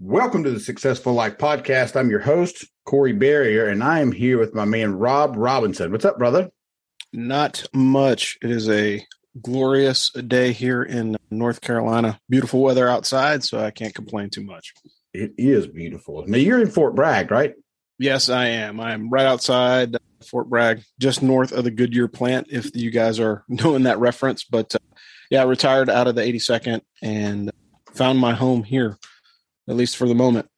Welcome to the Successful Life Podcast. I'm your host, Corey Berrier, and I am here with my man, Rob Robinson. What's up, brother? Not much. It is a glorious day here in North Carolina. Beautiful weather outside, so I can't complain too much. It is beautiful. Now you're in Fort Bragg, right? Yes, I am. I am right outside Fort Bragg, just north of the Goodyear plant. If you guys are knowing that reference, but uh, yeah, I retired out of the 82nd and found my home here, at least for the moment.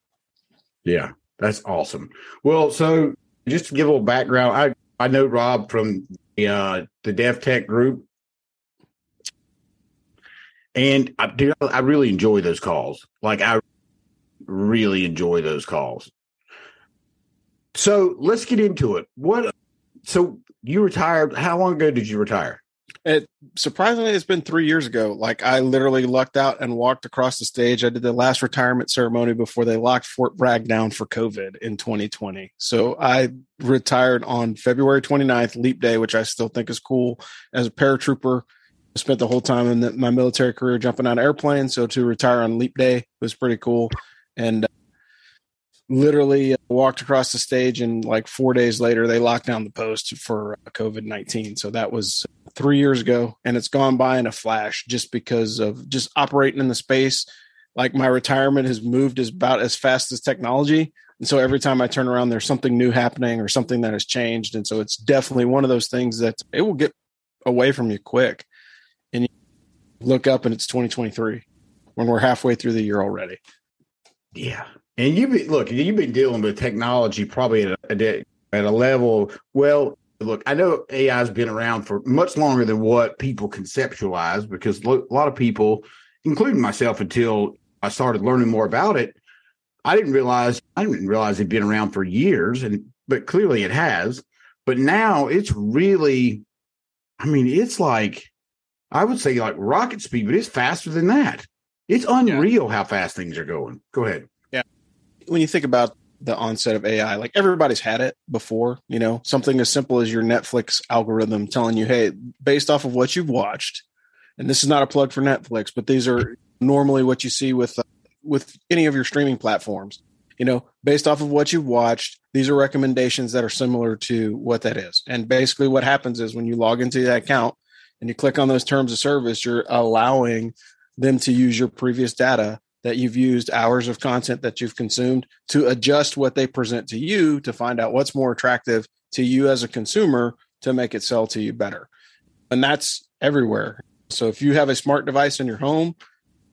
Yeah, that's awesome. Well, so just to give a little background, I I know Rob from the uh, the DefTech group, and I do. I really enjoy those calls. Like I really enjoy those calls. So let's get into it. What? So you retired? How long ago did you retire? It surprisingly, it's been three years ago. Like I literally lucked out and walked across the stage. I did the last retirement ceremony before they locked Fort Bragg down for COVID in 2020. So I retired on February 29th, Leap Day, which I still think is cool. As a paratrooper, I spent the whole time in the, my military career jumping out of airplanes. So to retire on Leap Day was pretty cool. And literally uh, walked across the stage and like four days later they locked down the post for uh, covid-19 so that was three years ago and it's gone by in a flash just because of just operating in the space. Like my retirement has moved as about as fast as technology and so every time i turn around there's something new happening or something that has changed and so it's definitely one of those things that it will get away from you quick. And you look up and it's 2023 when we're halfway through the year already. Yeah and you've been look, you've been dealing with technology probably at a, at a level. Well, look, I know AI has been around for much longer than what people conceptualize because a lot of people, including myself, until I started learning more about it, I didn't realize I didn't realize it'd been around for years, and but clearly it has. But now it's really, I mean, it's like I would say like rocket speed, but it's faster than that. It's unreal yeah. how fast things are going. Go ahead when you think about the onset of AI, like everybody's had it before, you know, something as simple as your Netflix algorithm telling you, hey, based off of what you've watched, and this is not a plug for Netflix, but these are normally what you see with uh, with any of your streaming platforms. You know, based off of what you've watched, these are recommendations that are similar to what that is. And basically, what happens is when you log into that account and you click on those terms of service, you're allowing them to use your previous data that you've used, hours of content that you've consumed to adjust what they present to you to find out what's more attractive to you as a consumer to make it sell to you better. And that's everywhere. So if you have a smart device in your home,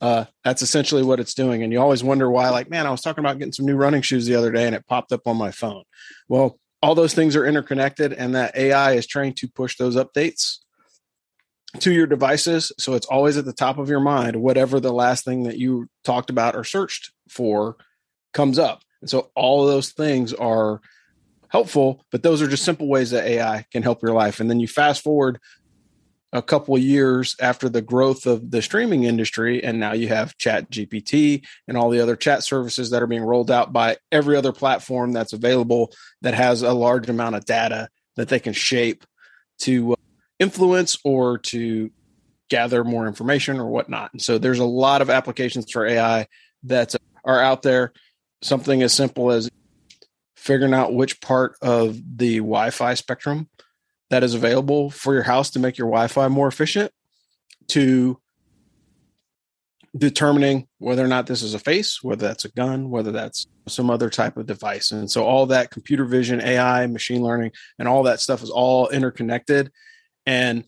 uh, that's essentially what it's doing. And you always wonder why, like, man, I was talking about getting some new running shoes the other day and it popped up on my phone. Well, all those things are interconnected, and that AI is trained to push those updates to your devices so it's always at the top of your mind whatever the last thing that you talked about or searched for comes up. And so all of those things are helpful but those are just simple ways that ai can help your life. And then you fast forward a couple of years after the growth of the streaming industry and now you have chat gpt and all the other chat services that are being rolled out by every other platform that's available that has a large amount of data that they can shape to influence or to gather more information or whatnot. And so there's a lot of applications for AI that are out there. Something as simple as figuring out which part of the Wi-Fi spectrum that is available for your house to make your Wi-Fi more efficient to determining whether or not this is a face, whether that's a gun, whether that's some other type of device. And so all that computer vision, AI, machine learning, and all that stuff is all interconnected. And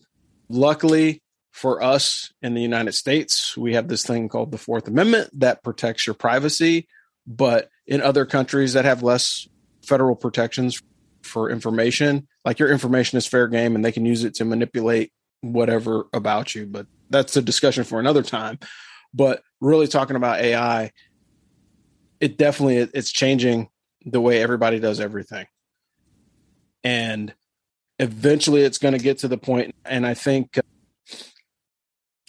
luckily for us in the United States, we have this thing called the Fourth Amendment that protects your privacy. But in other countries that have less federal protections for information, like your information is fair game and they can use it to manipulate whatever about you. But that's a discussion for another time. But really talking about AI, it definitely it's changing the way everybody does everything. And eventually it's going to get to the point and I think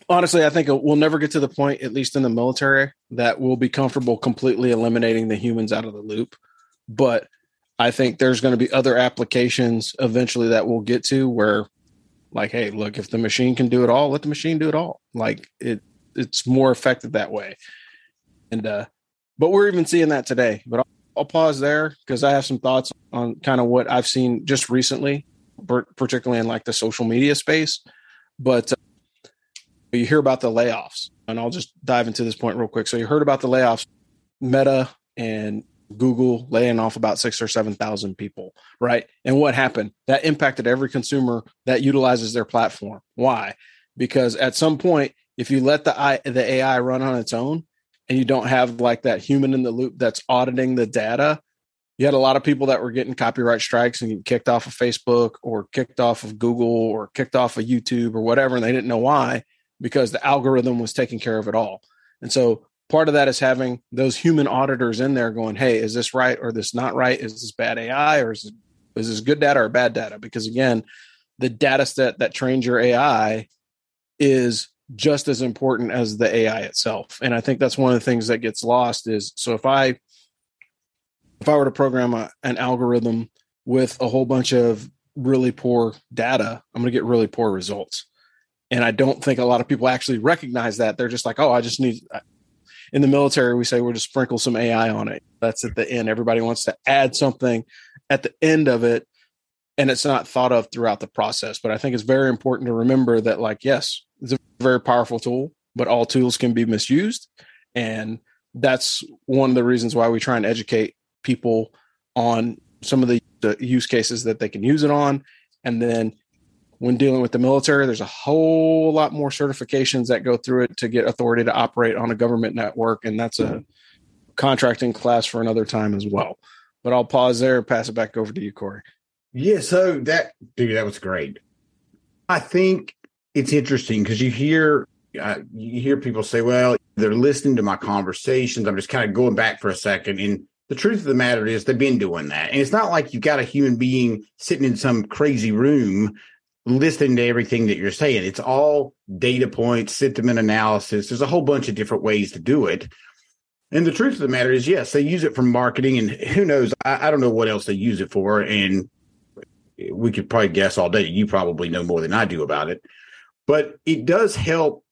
honestly, I think we'll never get to the point, at least in the military, that we'll be comfortable completely eliminating the humans out of the loop. But I think there's going to be other applications eventually that we'll get to where, like, hey, look, if the machine can do it all, let the machine do it all. Like it, it's more effective that way. And uh, but we're even seeing that today. But I'll, I'll pause there because I have some thoughts on kind of what I've seen just recently, particularly in like the social media space. But uh, you hear about the layoffs, and I'll just dive into this point real quick. So you heard about the layoffs, Meta and Google laying off about six or seven thousand people, right? And what happened? That impacted every consumer that utilizes their platform. Why? Because at some point, if you let the I, the AI run on its own, and you don't have like that human in the loop that's auditing the data, you had a lot of people that were getting copyright strikes and getting kicked off of Facebook or kicked off of Google or kicked off of YouTube or whatever, and they didn't know why because the algorithm was taking care of it all. And so part of that is having those human auditors in there going, hey, is this right or this not right? Is this bad AI or is, is this good data or bad data? Because again, the data set that trains your AI is just as important as the AI itself. And I think that's one of the things that gets lost is so if I if I were to program a, an algorithm with a whole bunch of really poor data, I'm going to get really poor results. And I don't think a lot of people actually recognize that. They're just like, oh, I just need. In the military, we say we'll just sprinkle some AI on it. That's at the end. Everybody wants to add something at the end of it, and it's not thought of throughout the process. But I think it's very important to remember that, like, yes, it's a very powerful tool, but all tools can be misused. And that's one of the reasons why we try and educate people on some of the, the use cases that they can use it on. And then when dealing with the military, there's a whole lot more certifications that go through it to get authority to operate on a government network. And that's a contracting class for another time as well. But I'll pause there pass it back over to you, Corey. Yeah, so that dude, that was great. I think it's interesting because you hear uh, you hear people say, "Well, they're listening to my conversations." I'm just kind of going back for a second, and the truth of the matter is they've been doing that, and it's not like you've got a human being sitting in some crazy room listening to everything that you're saying. It's all data points, sentiment analysis. There's a whole bunch of different ways to do it. And the truth of the matter is, yes, they use it for marketing, and who knows? I, I don't know what else they use it for. And we could probably guess all day. You probably know more than I do about it, but it does help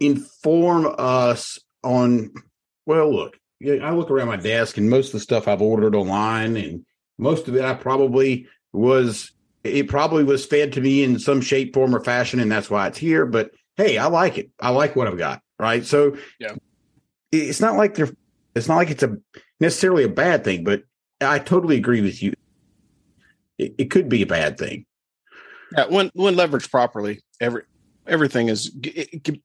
inform us on. Well, look, I look around my desk, and most of the stuff I've ordered online, and most of it I probably was it probably was fed to me in some shape, form, or fashion, and that's why it's here. But hey, I like it. I like what I've got. Right. So yeah, it's not like they're. It's not like it's a necessarily a bad thing, but I totally agree with you. It, it could be a bad thing. Yeah, when when leveraged properly, every everything is. It, it,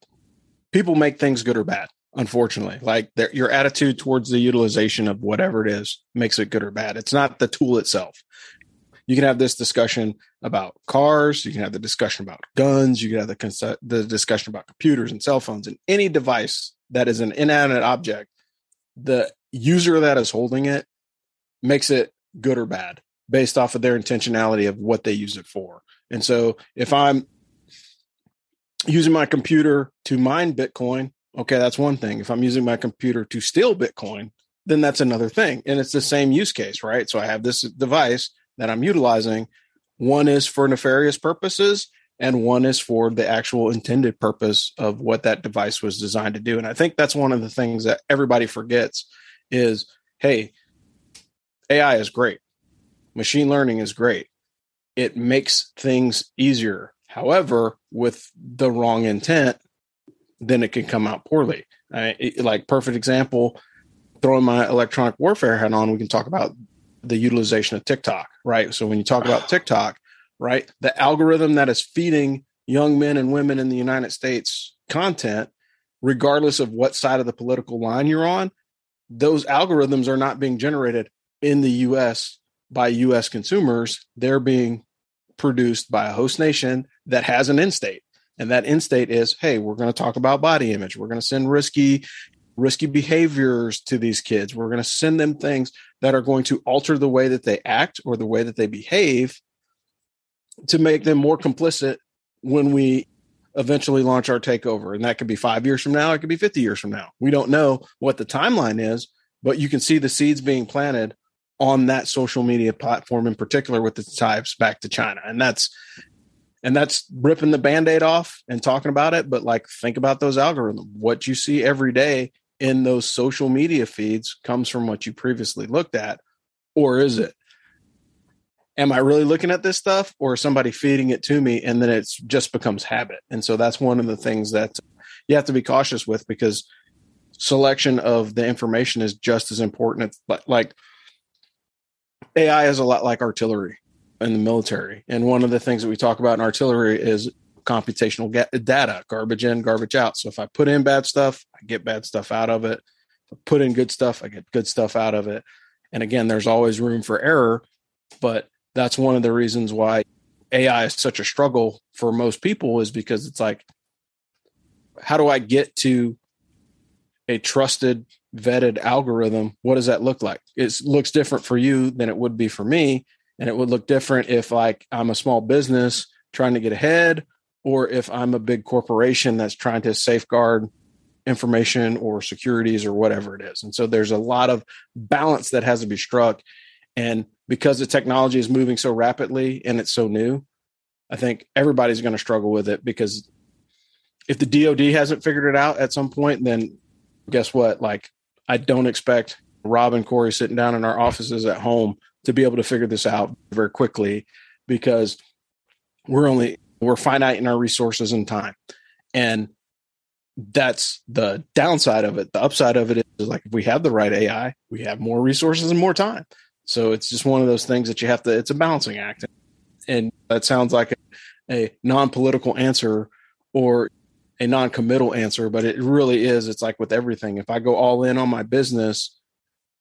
people make things good or bad. Unfortunately, like your attitude towards the utilization of whatever it is makes it good or bad. It's not the tool itself. You can have this discussion about cars. You can have the discussion about guns. You can have the, cons- the discussion about computers and cell phones and any device that is an inanimate object. The user that is holding it makes it good or bad based off of their intentionality of what they use it for. And so if i'm using my computer to mine bitcoin okay that's one thing if i'm using my computer to steal bitcoin then that's another thing and it's the same use case right so i have this device that I'm utilizing. One is for nefarious purposes, and one is for the actual intended purpose of what that device was designed to do. And I think that's one of the things that everybody forgets is hey, AI is great. Machine learning is great. It makes things easier. However, with the wrong intent, then it can come out poorly. Uh, it, like perfect example, throwing my electronic warfare hat on, we can talk about the utilization of TikTok, right? So when you talk about TikTok, right, the algorithm that is feeding young men and women in the United States content, regardless of what side of the political line you're on, those algorithms are not being generated in the US by US consumers. They're being produced by a host nation that has an end state. And that end state is, hey, we're going to talk about body image. We're going to send risky, risky behaviors to these kids. We're going to send them things that are going to alter the way that they act or the way that they behave to make them more complicit when we eventually launch our takeover. And that could be five years from now, it could be 50 years from now. We don't know what the timeline is, but you can see the seeds being planted on that social media platform in particular with the ties back to China. And that's and that's ripping the band-aid off and talking about it. But like think about those algorithms. What you see every day in those social media feeds comes from what you previously looked at, or is it? am I really looking at this stuff or somebody feeding it to me and then it just becomes habit? And so that's one of the things that you have to be cautious with because selection of the information is just as important. It's like AI is a lot like artillery in the military. And one of the things that we talk about in artillery is computational data, garbage in, garbage out. So if I put in bad stuff, I get bad stuff out of it. If I put in good stuff, I get good stuff out of it. And again, there's always room for error, but that's one of the reasons why AI is such a struggle for most people is because it's like, how do I get to a trusted, vetted algorithm? What does that look like? It looks different for you than it would be for me. And it would look different if like I'm a small business trying to get ahead or if I'm a big corporation that's trying to safeguard information or securities or whatever it is. And so there's a lot of balance that has to be struck. And because the technology is moving so rapidly and it's so new, I think everybody's going to struggle with it because if the DoD hasn't figured it out at some point, then guess what? Like, I don't expect Rob and Corey sitting down in our offices at home to be able to figure this out very quickly because we're only we're finite in our resources and time. And that's the downside of it. The upside of it is like if we have the right AI, we have more resources and more time. So it's just one of those things that you have to, it's a balancing act. And that sounds like a, a non political answer or a non committal answer, but it really is. It's like with everything. If I go all in on my business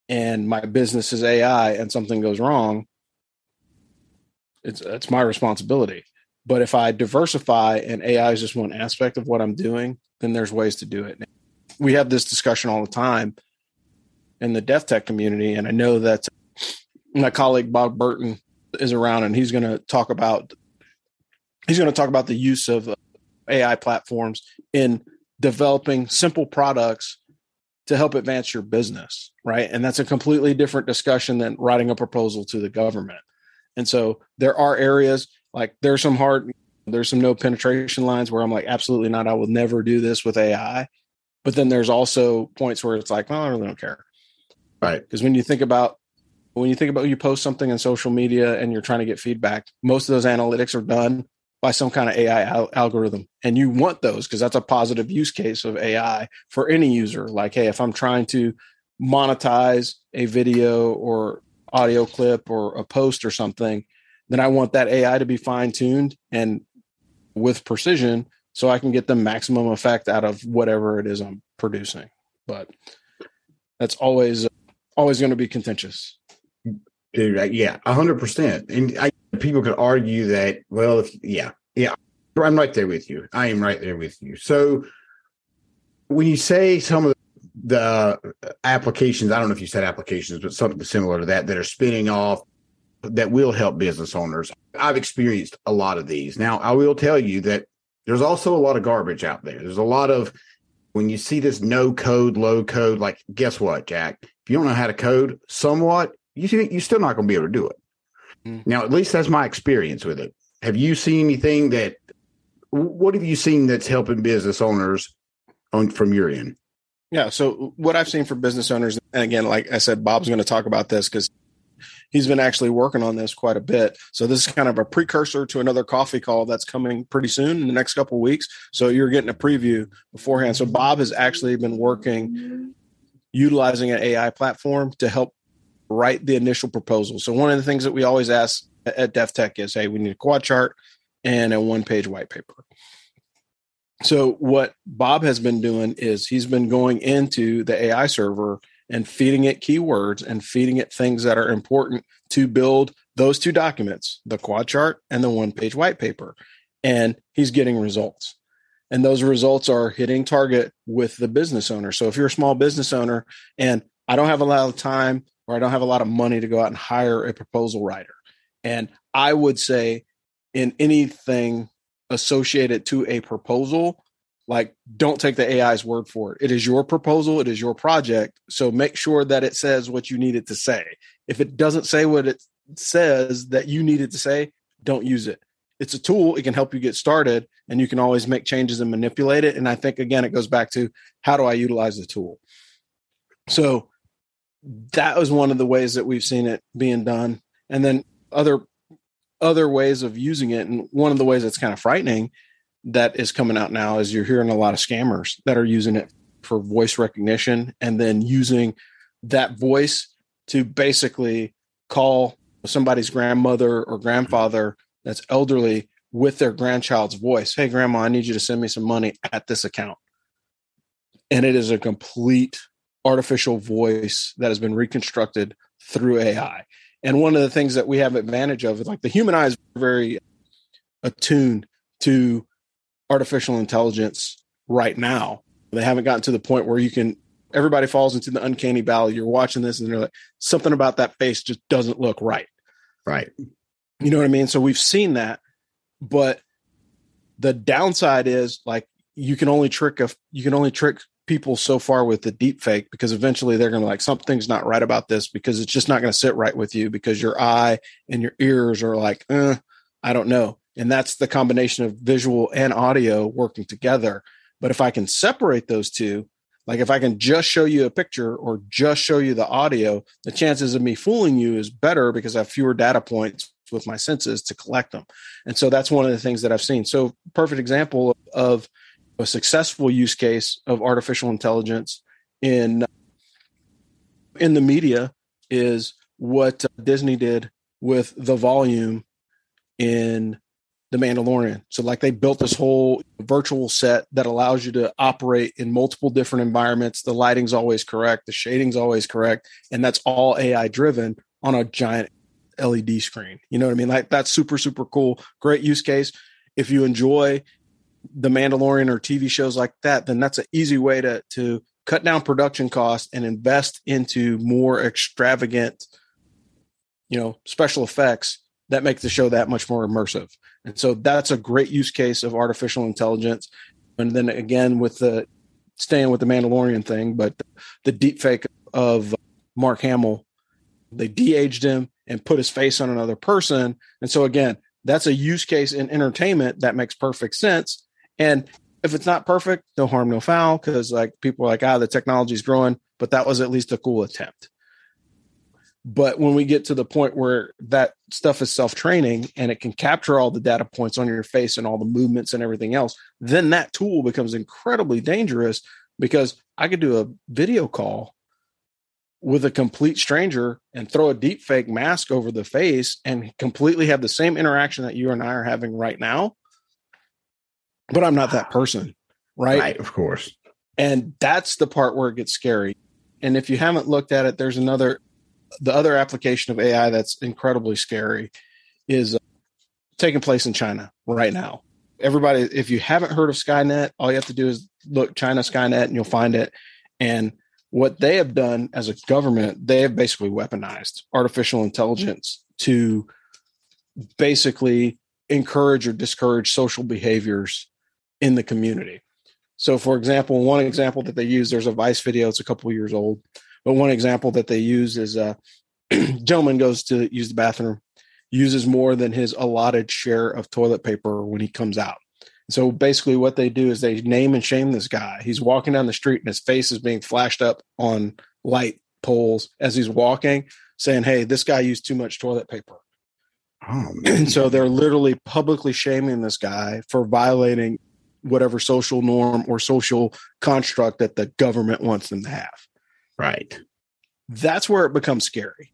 and my business is AI and something goes wrong, it's, it's my responsibility. But if I diversify and AI is just one aspect of what I'm doing, then there's ways to do it. We have this discussion all the time in the DefTech community. And I know that my colleague Bob Burton is around, and he's going to talk about he's going to talk about the use of AI platforms in developing simple products to help advance your business, right? And that's a completely different discussion than writing a proposal to the government. And so there are areas like there's some hard there's some no penetration lines where I'm like absolutely not I will never do this with AI. But then there's also points where it's like, well, I really don't care. Right. Because when you think about when you think about you post something in social media and you're trying to get feedback, most of those analytics are done by some kind of AI al- algorithm. And you want those because that's a positive use case of AI for any user. Like, hey, if I'm trying to monetize a video or audio clip or a post or something, then I want that AI to be fine tuned and with precision so I can get the maximum effect out of whatever it is I'm producing. But that's always always going to be contentious. Dude, yeah, hundred percent. And I, people could argue that, well, if, yeah, yeah, I'm right there with you. I am right there with you. So when you say some of the applications, I don't know if you said applications, but something similar to that that are spinning off that will help business owners. I've experienced a lot of these. Now, I will tell you that there's also a lot of garbage out there. There's a lot of when you see this no code, low code, like guess what, Jack? If you don't know how to code somewhat, you you're still not going to be able to do it. Mm. Now, at least that's my experience with it. Have you seen anything that? What have you seen that's helping business owners on from your end? Yeah. So what I've seen for business owners, and again, like I said, Bob's going to talk about this because he's been actually working on this quite a bit. So this is kind of a precursor to another coffee call that's coming pretty soon in the next couple weeks. So you're getting a preview beforehand. So Bob has actually been working utilizing an AI platform to help write the initial proposal. So one of the things that we always ask at DefTech is, hey, we need a quad chart and a one page white paper. So what Bob has been doing is he's been going into the AI server and feeding it keywords and feeding it things that are important to build those two documents, the quad chart and the one page white paper. And he's getting results. And those results are hitting target with the business owner. So if you're a small business owner and I don't have a lot of time or I don't have a lot of money to go out and hire a proposal writer, and I would say in anything associated to a proposal, like don't take the AI's word for it. It is your proposal, it is your project. So make sure that it says what you need it to say. If it doesn't say what it says that you need it to say, don't use it. It's a tool, it can help you get started and you can always make changes and manipulate it. And I think again it goes back to how do I utilize the tool? So that was one of the ways that we've seen it being done. And then other other ways of using it. And one of the ways that's kind of frightening that is coming out now is you're hearing a lot of scammers that are using it for voice recognition and then using that voice to basically call somebody's grandmother or grandfather that's elderly with their grandchild's voice. Hey, grandma, I need you to send me some money at this account. And it is a complete artificial voice that has been reconstructed through AI. And one of the things that we have advantage of is like the human eye is very attuned to artificial intelligence right now. They haven't gotten to the point where you can everybody falls into the uncanny valley. You're watching this and they're like, something about that face just doesn't look right. Right. You know what I mean? So we've seen that, but the downside is like you can only trick a you can only trick people so far with the deep fake because eventually they're going to like something's not right about this because it's just not going to sit right with you because your eye and your ears are like eh, i don't know. And that's the combination of visual and audio working together. But if i can separate those two like if i can just show you a picture or just show you the audio the chances of me fooling you is better because i have fewer data points with my senses to collect them. And so that's one of the things that i've seen. So perfect example of a successful use case of artificial intelligence in in the media is what uh, Disney did with the volume in the Mandalorian. So like they built this whole virtual set that allows you to operate in multiple different environments. The lighting's always correct, the shading's always correct, and that's all AI driven on a giant LED screen. You know what I mean? Like that's super super cool. Great use case. If you enjoy the Mandalorian or TV shows like that, then that's an easy way to to cut down production costs and invest into more extravagant, you know, special effects that make the show that much more immersive. And so that's a great use case of artificial intelligence. And then again with the staying with the Mandalorian thing, but the deep fake of Mark Hamill, they de-aged him and put his face on another person. And so again, that's a use case in entertainment that makes perfect sense and if it's not perfect, no harm, no foul, because like people are like, ah, the technology's growing, but that was at least a cool attempt. But when we get to the point where that stuff is self training and it can capture all the data points on your face and all the movements and everything else, then that tool becomes incredibly dangerous because I could do a video call with a complete stranger and throw a deep fake mask over the face and completely have the same interaction that you and I are having right now but I'm not that person. Right? Right, of course. And that's the part where it gets scary. And if you haven't looked at it, there's another, the other application of AI that's incredibly scary is uh, taking place in China right now. Everybody, if you haven't heard of Skynet, all you have to do is look China Skynet and you'll find it. And what they have done as a government, they have basically weaponized artificial intelligence to basically encourage or discourage social behaviors in the community. So, for example, one example that they use, there's a Vice video, it's a couple years old, but one example that they use is uh, a gentleman goes to use the bathroom, uses more than his allotted share of toilet paper when he comes out. So basically, what they do is they name and shame this guy. He's walking down the street and his face is being flashed up on light poles as he's walking. saying, "Hey, this guy used too much toilet paper." Oh, and so they're literally publicly shaming this guy for violating whatever social norm or social construct that the government wants them to have. right. That's where it becomes scary.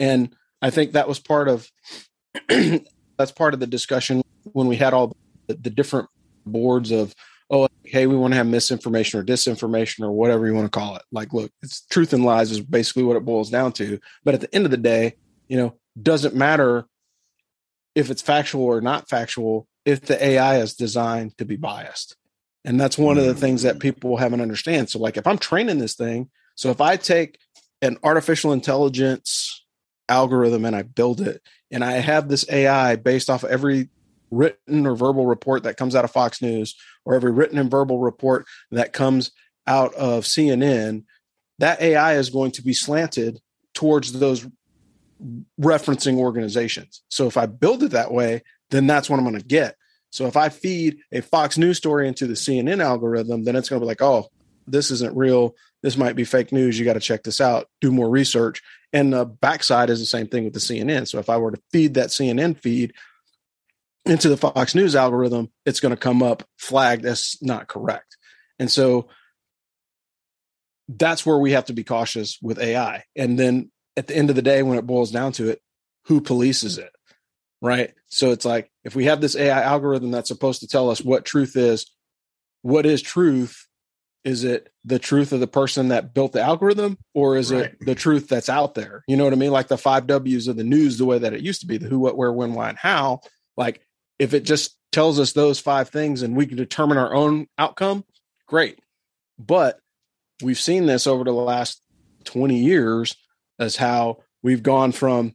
And I think that was part of that's part of the discussion when we had all the, the different boards of oh hey we want to have misinformation or disinformation or whatever you want to call it like look it's truth and lies is basically what it boils down to but at the end of the day you know doesn't matter if it's factual or not factual if the ai is designed to be biased. And that's one of the things that mm. people haven't understand. So like if i'm training this thing so if i take an artificial intelligence algorithm and i build it and i have this ai based off every written or verbal report that comes out of fox news or every written and verbal report that comes out of cnn that ai is going to be slanted towards those referencing organizations. So if i build it that way then that's what i'm going to get. So if i feed a fox news story into the cnn algorithm then it's going to be like oh this isn't real. This might be fake news. You got to check this out do more research. And the backside is the same thing with the cnn so if i were to feed that cnn feed into the fox news algorithm it's going to come up flagged as not correct. And so that's where we have to be cautious with ai and then at the end of the day when it boils down to it who polices it right? So it's like if we have this ai algorithm that's supposed to tell us what truth is what is truth? Is it the truth of the person that built the algorithm or is Right. it the truth that's out there? You know what i mean? Like the five w's of the news the way that it used to be the who what where when why and how. Like if it just tells us those five things and we can determine our own outcome great. But we've seen this over the last 20 years as how we've gone from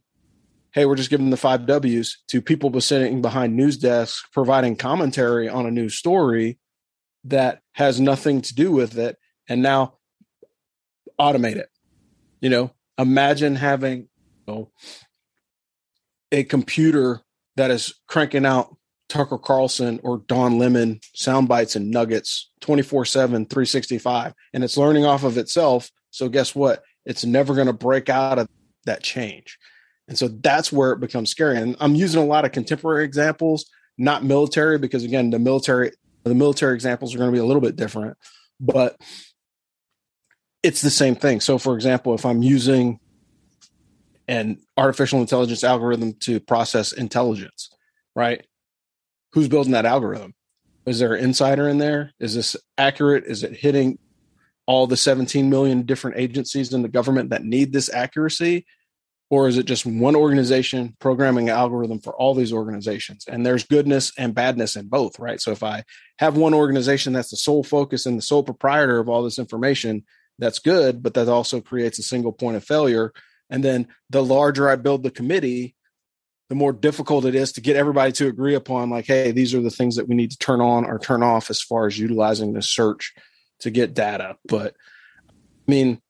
hey we're just giving the five w's to people sitting behind news desks providing commentary on a news story that has nothing to do with it and now automate it you know imagine having a computer that is cranking out Tucker Carlson or Don Lemon sound bites and nuggets 24 7, 365, and it's learning off of itself. So, guess what? It's never going to break out of that change. And so that's where it becomes scary. And I'm using a lot of contemporary examples, not military, because again, the military, the military examples are going to be a little bit different, but it's the same thing. So, for example, if I'm using an artificial intelligence algorithm to process intelligence, right? Who's building that algorithm? Is there an insider in there? Is this accurate? Is it hitting all the 17 million different agencies in the government that need this accuracy? Or is it just one organization programming algorithm for all these organizations? And there's goodness and badness in both, right? So if I have one organization that's the sole focus and the sole proprietor of all this information, that's good, but that also creates a single point of failure. And then the larger I build the committee, the more difficult it is to get everybody to agree upon, like, hey, these are the things that we need to turn on or turn off as far as utilizing the search to get data. But I mean,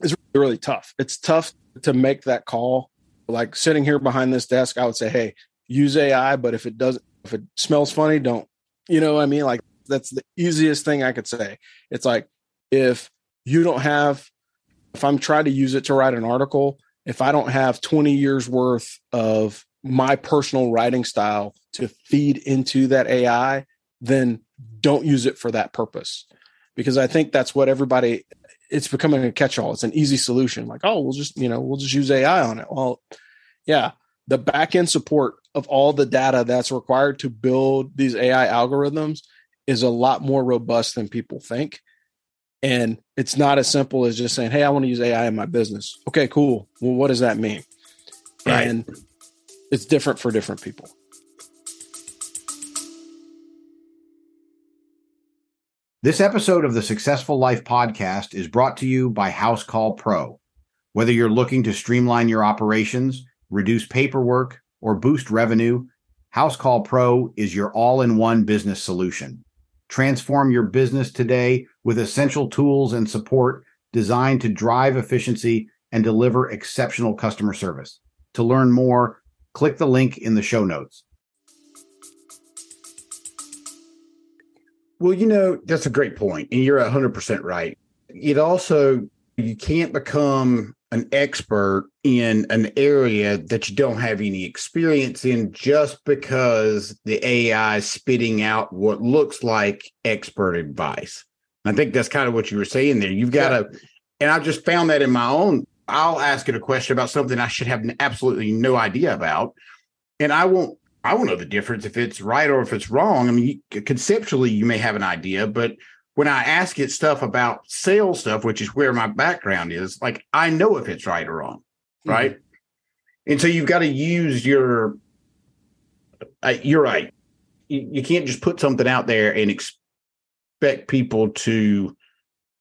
it's really tough. It's tough to make that call. Like sitting here behind this desk, I would say, hey, use AI, but if it doesn't, if it smells funny, don't. You know what I mean? Like that's the easiest thing I could say. It's like if you don't have, if I'm trying to use it to write an article, if I don't have 20 years worth of my personal writing style to feed into that AI, then don't use it for that purpose. Because I think that's what everybody it's becoming a catch-all. It's an easy solution. Like, oh, we'll just, you know, we'll just use AI on it. Well, yeah, the back-end support of all the data that's required to build these AI algorithms is a lot more robust than people think. And it's not as simple as just saying, "Hey, I want to use AI in my business." Okay, cool. Well, what does that mean? Right. And it's different for different people. This episode of the Successful Life podcast is brought to you by Housecall Pro. Whether you're looking to streamline your operations, reduce paperwork, or boost revenue, Housecall Pro is your all in one business solution. Transform your business today with essential tools and support designed to drive efficiency and deliver exceptional customer service. To learn more, click the link in the show notes. Well, you know, that's a great point, and you're 100% right. It also, you can't become an expert in an area that you don't have any experience in just because the AI is spitting out what looks like expert advice. I think that's kind of what you were saying there. You've got to, yeah. and I've just found that in my own. I'll ask it a question about something I should have absolutely no idea about, and I won't. I won't know the difference if it's right or if it's wrong. I mean, conceptually, you may have an idea, but when I ask it stuff about sales stuff, which is where my background is, like I know if it's right or wrong, mm-hmm. right? And so you've got to use your. Uh, you're right. You, you can't just put something out there and expect people to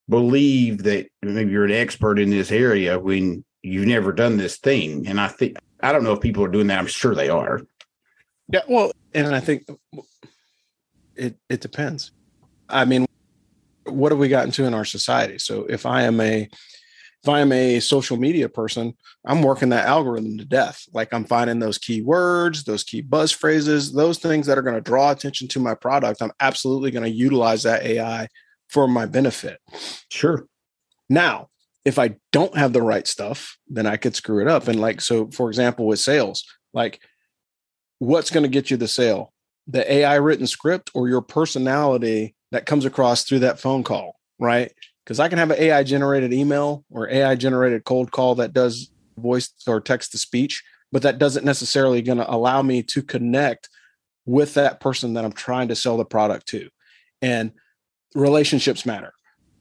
believe that maybe you're an expert in this area when you've never done this thing. And I think I don't know if people are doing that. I'm sure they are. Yeah, well, and I think it it depends. I mean, what have we gotten to in our society? So if I am a if I am a social media person, I'm working that algorithm to death. Like I'm finding those key words, those key buzz phrases, those things that are going to draw attention to my product. I'm absolutely going to utilize that AI for my benefit. Sure. Now, if I don't have the right stuff, then I could screw it up. And like, so for example, with sales, like what's going to get you the sale? The AI written script or your personality that comes across through that phone call, right? Because I can have an AI generated email or AI generated cold call that does voice or text to speech, but that doesn't necessarily going to allow me to connect with that person that I'm trying to sell the product to. And relationships matter.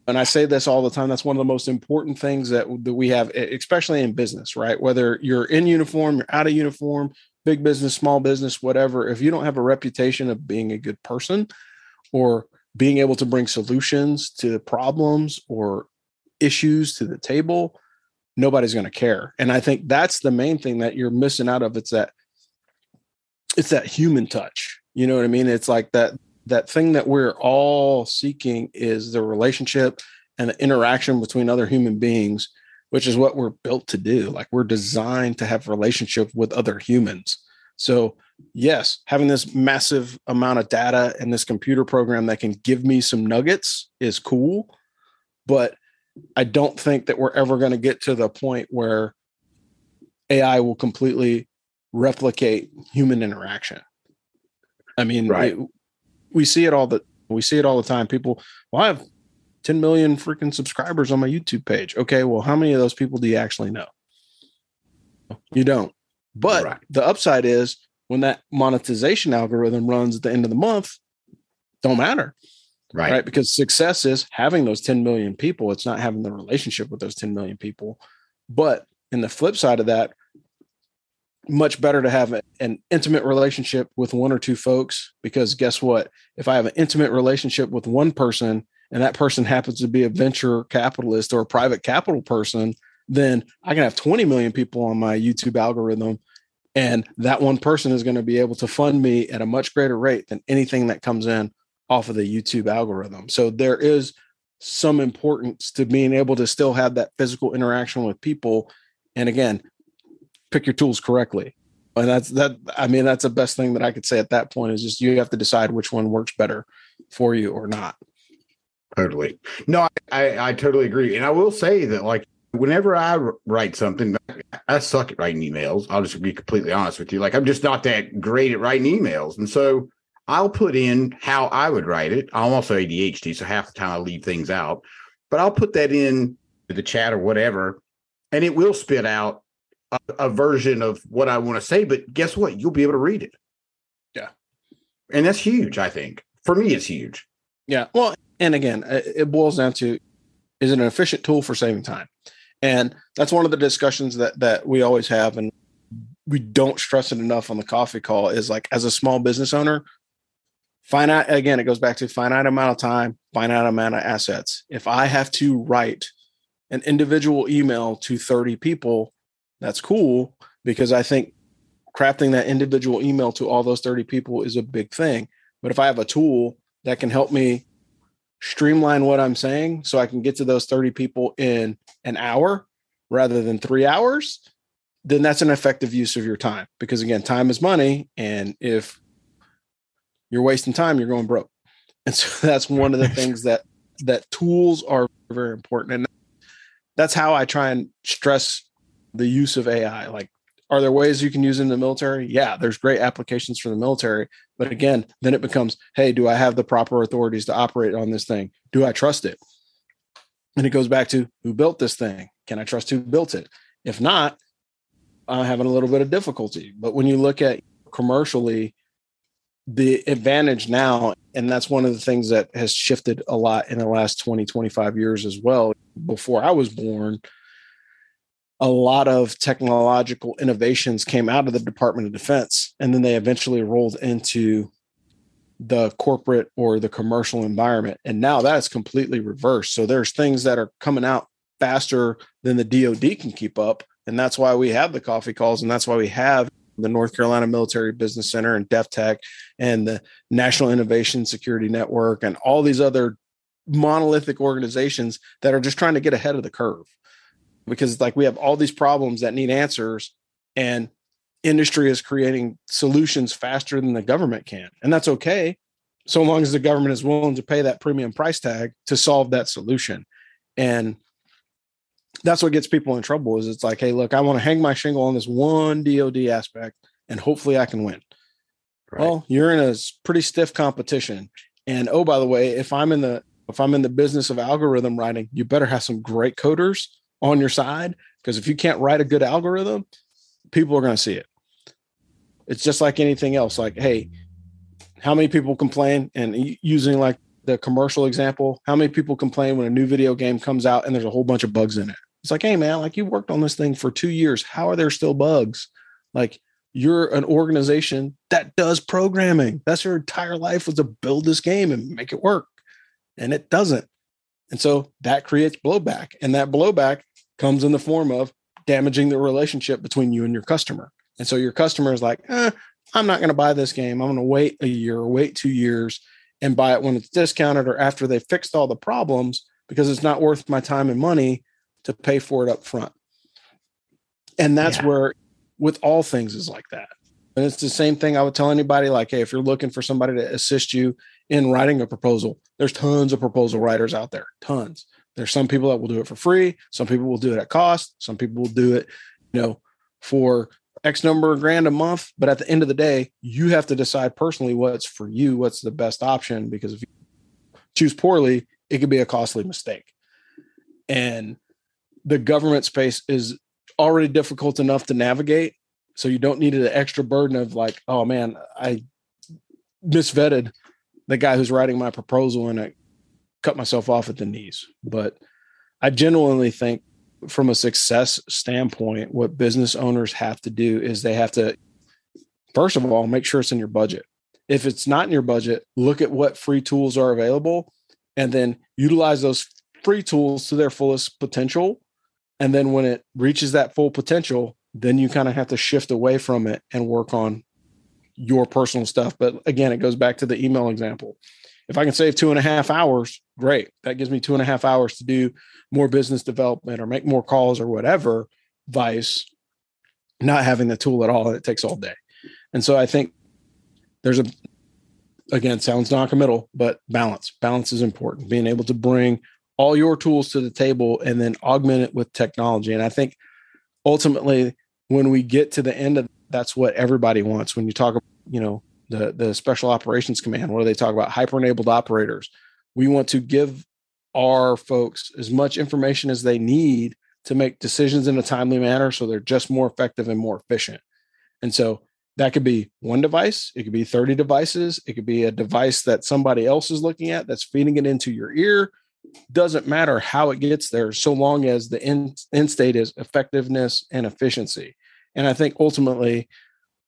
And I say this all the time. That's one of the most important things that, that we have, especially in business, right? Whether you're in uniform, you're out of uniform, big business, small business, whatever. If you don't have a reputation of being a good person or being able to bring solutions to problems or issues to the table, nobody's going to care. And I think that's the main thing that you're missing out of. It's that it's that human touch. You know what I mean? It's like that that thing that we're all seeking is the relationship and the interaction between other human beings, which is what we're built to do. Like we're designed to have relationship with other humans. So yes, having this massive amount of data and this computer program that can give me some nuggets is cool. But I don't think that we're ever going to get to the point where AI will completely replicate human interaction. I mean, right. it, we see it all the we see it all the time. People, well, I have 10 million freaking subscribers on my YouTube page. Okay, well, how many of those people do you actually know? You don't. But right. the upside is when that monetization algorithm runs at the end of the month, don't matter. Right. Right. Because success is having those 10 million people. It's not having the relationship with those 10 million people. But in the flip side of that, much better to have an intimate relationship with one or two folks because guess what? If I have an intimate relationship with one person and that person happens to be a venture capitalist or a private capital person, then I can have 20 million people on my YouTube algorithm and that one person is going to be able to fund me at a much greater rate than anything that comes in off of the YouTube algorithm. So there is some importance to being able to still have that physical interaction with people. And again, pick your tools correctly. And that's that. I mean, that's the best thing that I could say at that point is just you have to decide which one works better for you or not. Totally. No, I, I, I totally agree. And I will say that, like, whenever I write something, I suck at writing emails. I'll just be completely honest with you. Like I'm just not that great at writing emails. And so I'll put in how I would write it. I'm also ADHD, so half the time I leave things out. But I'll put that in the chat or whatever, and it will spit out a, a version of what I want to say. But guess what? You'll be able to read it. Yeah. And that's huge, I think. For me, it's huge. Yeah. Well, and again, uh, it boils down to is it an efficient tool for saving time? And that's one of the discussions that that we always have and we don't stress it enough on the coffee call is like as a small business owner, finite again, it goes back to finite amount of time, finite amount of assets. If I have to write an individual email to 30 people, that's cool because I think crafting that individual email to all those 30 people is a big thing. But if I have a tool that can help me streamline what I'm saying so I can get to those 30 people in an hour rather than three hours, then that's an effective use of your time. Because again, time is money. And if you're wasting time, you're going broke. And so that's one of the things that that tools are very important. And that's how I try and stress the use of AI. Like, are there ways you can use in the military? Yeah, there's great applications for the military. But again, then it becomes, hey, do I have the proper authorities to operate on this thing? Do I trust it? And it goes back to who built this thing? Can I trust who built it? If not, I'm having a little bit of difficulty. But when you look at commercially, the advantage now, and that's one of the things that has shifted a lot in the last 20, 25 years as well. Before I was born, a lot of technological innovations came out of the Department of Defense, and then they eventually rolled into the corporate or the commercial environment. And now that's completely reversed. So there's things that are coming out faster than the DoD can keep up. And that's why we have the coffee calls. And that's why we have the North Carolina Military Business Center and DefTech and the National Innovation Security Network and all these other monolithic organizations that are just trying to get ahead of the curve. Because like we have all these problems that need answers and industry is creating solutions faster than the government can. And that's okay so long as the government is willing to pay that premium price tag to solve that solution. And that's what gets people in trouble is it's like, hey, look, I want to hang my shingle on this one DOD aspect and hopefully I can win. Right. Well, you're in a pretty stiff competition. And oh, by the way, if I'm in the if I'm in the business of algorithm writing, you better have some great coders on your side because if you can't write a good algorithm, people are going to see it. It's just like anything else. Like, hey, how many people complain? And using like the commercial example, how many people complain when a new video game comes out and there's a whole bunch of bugs in it? It's like, hey man, like you worked on this thing for two years. How are there still bugs? Like you're an organization that does programming. That's your entire life was to build this game and make it work. And it doesn't. And so that creates blowback. And that blowback comes in the form of damaging the relationship between you and your customer. And so your customer is like, eh, I'm not going to buy this game. I'm going to wait a year or wait two years and buy it when it's discounted or after they fixed all the problems because it's not worth my time and money to pay for it up front. And that's yeah. where, with all things, is like that. And it's the same thing I would tell anybody like, hey, if you're looking for somebody to assist you in writing a proposal, there's tons of proposal writers out there, tons. There's some people that will do it for free. Some people will do it at cost. Some people will do it, you know, for X number of grand a month. But at the end of the day, you have to decide personally what's for you, what's the best option. Because if you choose poorly, it could be a costly mistake. And the government space is already difficult enough to navigate. So you don't need an extra burden of like, oh man, I misvetted the guy who's writing my proposal and I cut myself off at the knees. But I genuinely think from a success standpoint, what business owners have to do is they have to, first of all, make sure it's in your budget. If it's not in your budget, look at what free tools are available and then utilize those free tools to their fullest potential. And then when it reaches that full potential, then you kind of have to shift away from it and work on your personal stuff. But again, it goes back to the email example. If I can save two and a half hours, great. That gives me two and a half hours to do more business development or make more calls or whatever, vice not having the tool at all. And it takes all day. And so I think there's a, again, sounds non-committal, but balance. Balance is important. Being able to bring all your tools to the table and then augment it with technology. And I think ultimately, when we get to the end of that's what everybody wants. When you talk, you know, the the special operations command, what do they talk about? Hyper enabled operators. We want to give our folks as much information as they need to make decisions in a timely manner so they're just more effective and more efficient. And so that could be one device, it could be 30 devices, it could be a device that somebody else is looking at that's feeding it into your ear. Doesn't matter how it gets there, so long as the end, end state is effectiveness and efficiency. And I think ultimately,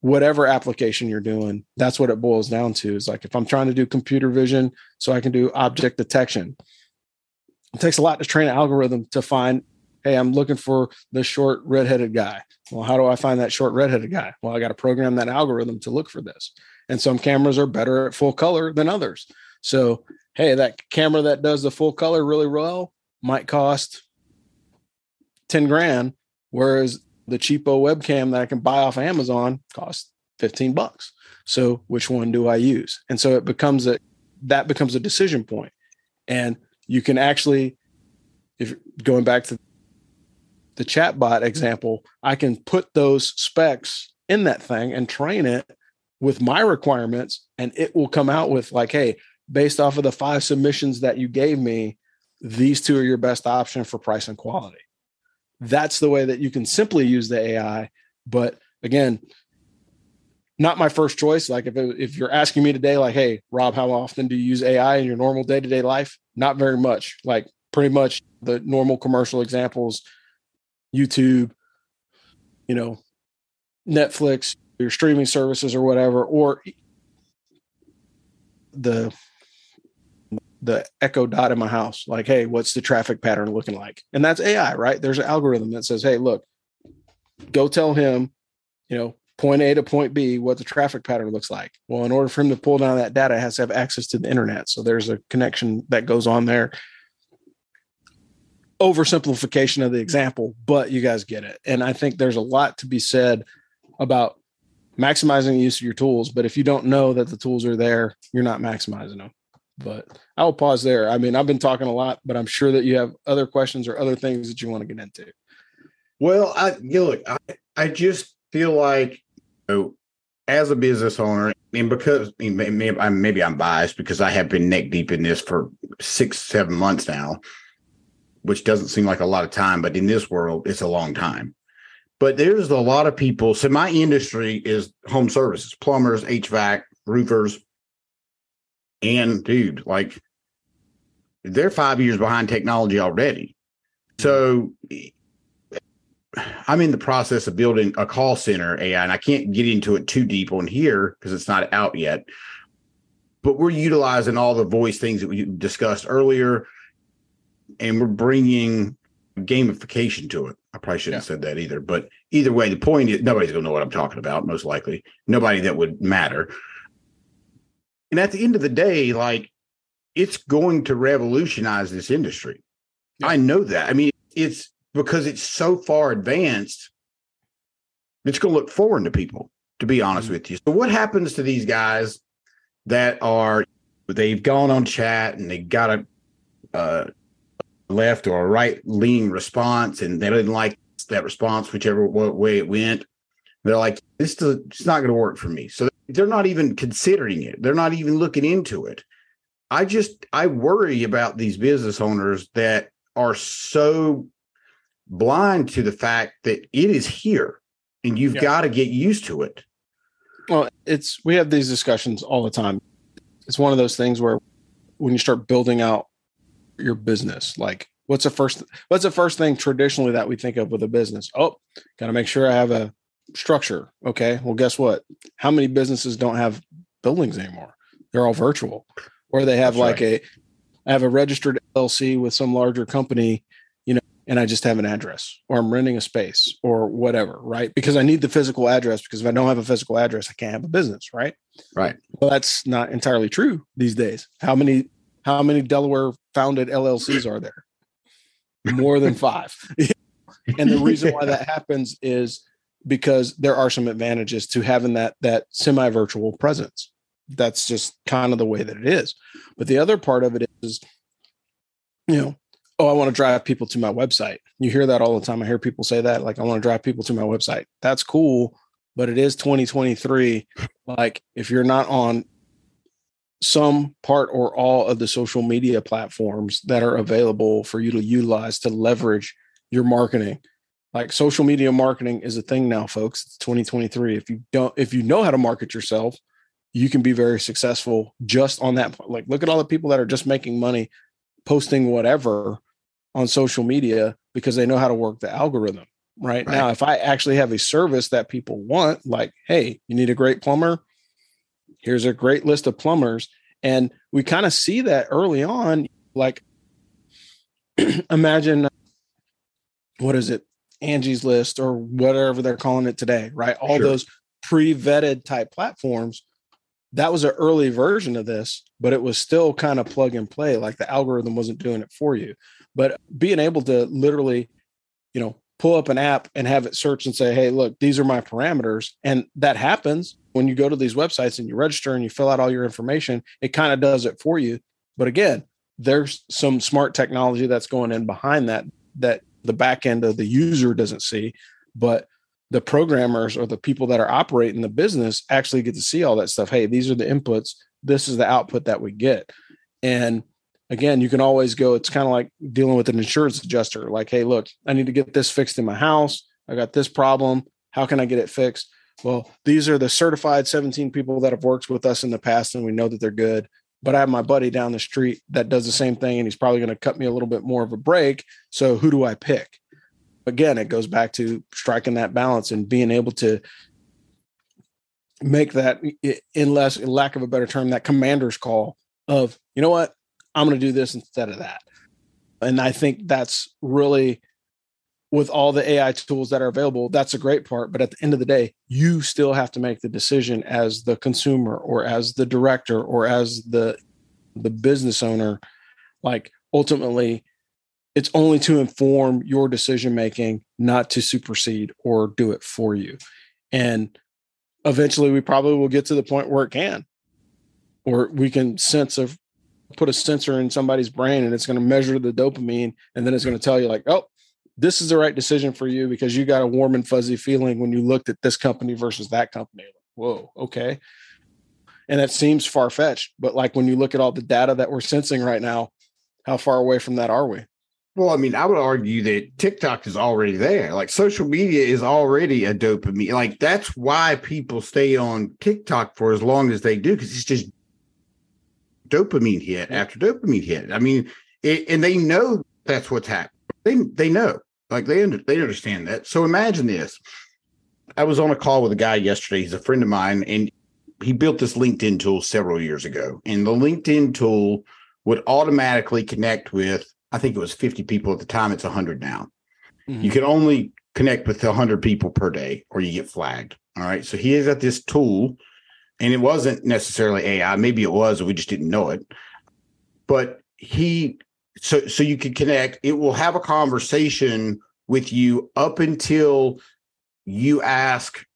whatever application you're doing, that's what it boils down to. Is like if I'm trying to do computer vision so I can do object detection, it takes a lot to train an algorithm to find, hey, I'm looking for the short redheaded guy. Well, how do I find that short redheaded guy? Well, I got to program that algorithm to look for this. And some cameras are better at full color than others. So, hey, that camera that does the full color really well might cost 10 grand, whereas the cheapo webcam that I can buy off Amazon costs 15 bucks. So which one do I use? And so it becomes a that becomes a decision point. And you can actually, if going back to the chatbot example, I can put those specs in that thing and train it with my requirements, and it will come out with like, hey, based off of the five submissions that you gave me, these two are your best option for price and quality. That's the way that you can simply use the AI. But again, not my first choice. Like if it, if you're asking me today, like, hey, Rob, how often do you use AI in your normal day to day life? Not very much. Like pretty much the normal commercial examples, YouTube, you know, Netflix, your streaming services or whatever, or the the echo dot in my house like hey what's the traffic pattern looking like and that's ai right there's an algorithm that says hey look go tell him you know point a to point b what the traffic pattern looks like well in order for him to pull down that data has to have access to the internet so there's a connection that goes on there oversimplification of the example, but you guys get it. And I think there's a lot to be said about maximizing the use of your tools. But if you don't know that the tools are there, you're not maximizing them. But I will pause there. I mean, I've been talking a lot, but I'm sure that you have other questions or other things that you want to get into. Well, I you look, I, I just feel like you know, as a business owner, and because maybe I'm biased because I have been neck deep in this for six, seven months now which doesn't seem like a lot of time, but in this world, it's a long time. But there's a lot of people. So my industry is home services, plumbers, HVAC, roofers. And dude, like they're five years behind technology already. So I'm in the process of building a call center AI, and I can't get into it too deep on here because it's not out yet. But we're utilizing all the voice things that we discussed earlier and we're bringing gamification to it. I probably shouldn't yeah. have said that either. But either way, the point is nobody's going to know what I'm talking about, most likely. Nobody that would matter. And at the end of the day, like it's going to revolutionize this industry. Yeah. I know that. I mean, it's because it's so far advanced, it's going to look foreign to people, to be honest mm-hmm. with you. So, what happens to these guys that are, they've gone on chat and they got a, uh, left or a right leaning response and they didn't like that response, whichever way it went. They're like, this is it's not going to work for me. So they're not even considering it. They're not even looking into it. I just I worry about these business owners that are so blind to the fact that it is here and you've yeah. got to get used to it. Well, it's we have these discussions all the time. It's one of those things where when you start building out your business? Like, what's the first what's the first thing traditionally that we think of with a business? Oh, got to make sure I have a structure. Okay. Well, guess what? How many businesses don't have buildings anymore? They're all virtual, or they have That's like right. a I have a registered LLC with some larger company, you know, and I just have an address, or I'm renting a space, or whatever, right? Because I need the physical address. Because if I don't have a physical address, I can't have a business, right? Right. Well, that's not entirely true these days. How many how many Delaware founded LLCs are there? More than five. and the reason why that happens is because there are some advantages to having that that semi-virtual presence. That's just kind of the way that it is. But the other part of it is, you know, oh, I want to drive people to my website. You hear that all the time. I hear people say that, like, I want to drive people to my website. That's cool, but it is 2023. Like, if you're not on some part or all of the social media platforms that are available for you to utilize to leverage your marketing. Like social media marketing is a thing now, folks. It's 2023. If you don't, if you know how to market yourself, you can be very successful just on that. Like, look at all the people that are just making money posting whatever on social media because they know how to work the algorithm. Right, right. now, if I actually have a service that people want, like, hey, you need a great plumber, here's a great list of plumbers. And we kind of see that early on. Like, imagine uh, what is it, Angie's List or whatever they're calling it today, right? All sure. those pre vetted type platforms. That was an early version of this, but it was still kind of plug and play. Like the algorithm wasn't doing it for you. But being able to literally, you know, pull up an app and have it search and say, hey, look, these are my parameters. And that happens when you go to these websites and you register and you fill out all your information, it kind of does it for you. But again, there's some smart technology that's going in behind that that the back end of the user doesn't see, but the programmers or the people that are operating the business actually get to see all that stuff. Hey, these are the inputs. This is the output that we get. And again, you can always go, it's kind of like dealing with an insurance adjuster. Like, hey, look, I need to get this fixed in my house. I got this problem. How can I get it fixed? Well, these are the certified 17 people that have worked with us in the past, and we know that they're good. But I have my buddy down the street that does the same thing, and he's probably going to cut me a little bit more of a break. So, who do I pick? Again, it goes back to striking that balance and being able to make that, in less in lack of a better term, that commander's call of, you know what, I'm going to do this instead of that. And I think that's really with all the AI tools that are available, that's a great part. But at the end of the day, you still have to make the decision as the consumer or as the director or as the the business owner. Like ultimately, it's only to inform your decision making, not to supersede or do it for you. And eventually we probably will get to the point where it can. Or we can sense of put a sensor in somebody's brain and it's going to measure the dopamine and then it's going to tell you like, oh, this is the right decision for you because you got a warm and fuzzy feeling when you looked at this company versus that company. Whoa, okay. And that seems far fetched, but like when you look at all the data that we're sensing right now, how far away from that are we? Well, I mean, I would argue that TikTok is already there. Like social media is already a dopamine. Like that's why people stay on TikTok for as long as they do because it's just dopamine hit after dopamine hit. I mean, it, and they know that's what's happening. They they know, like they under, they understand that. So imagine this. I was on a call with a guy yesterday. He's a friend of mine, and he built this LinkedIn tool several years ago. And the LinkedIn tool would automatically connect with, I think it was 50 people at the time. It's 100 now. Mm-hmm. You can only connect with 100 people per day, or you get flagged. All right. So he has got this tool, and it wasn't necessarily AI. Maybe it was, we just didn't know it. But he so so you can connect it will have a conversation with you up until you ask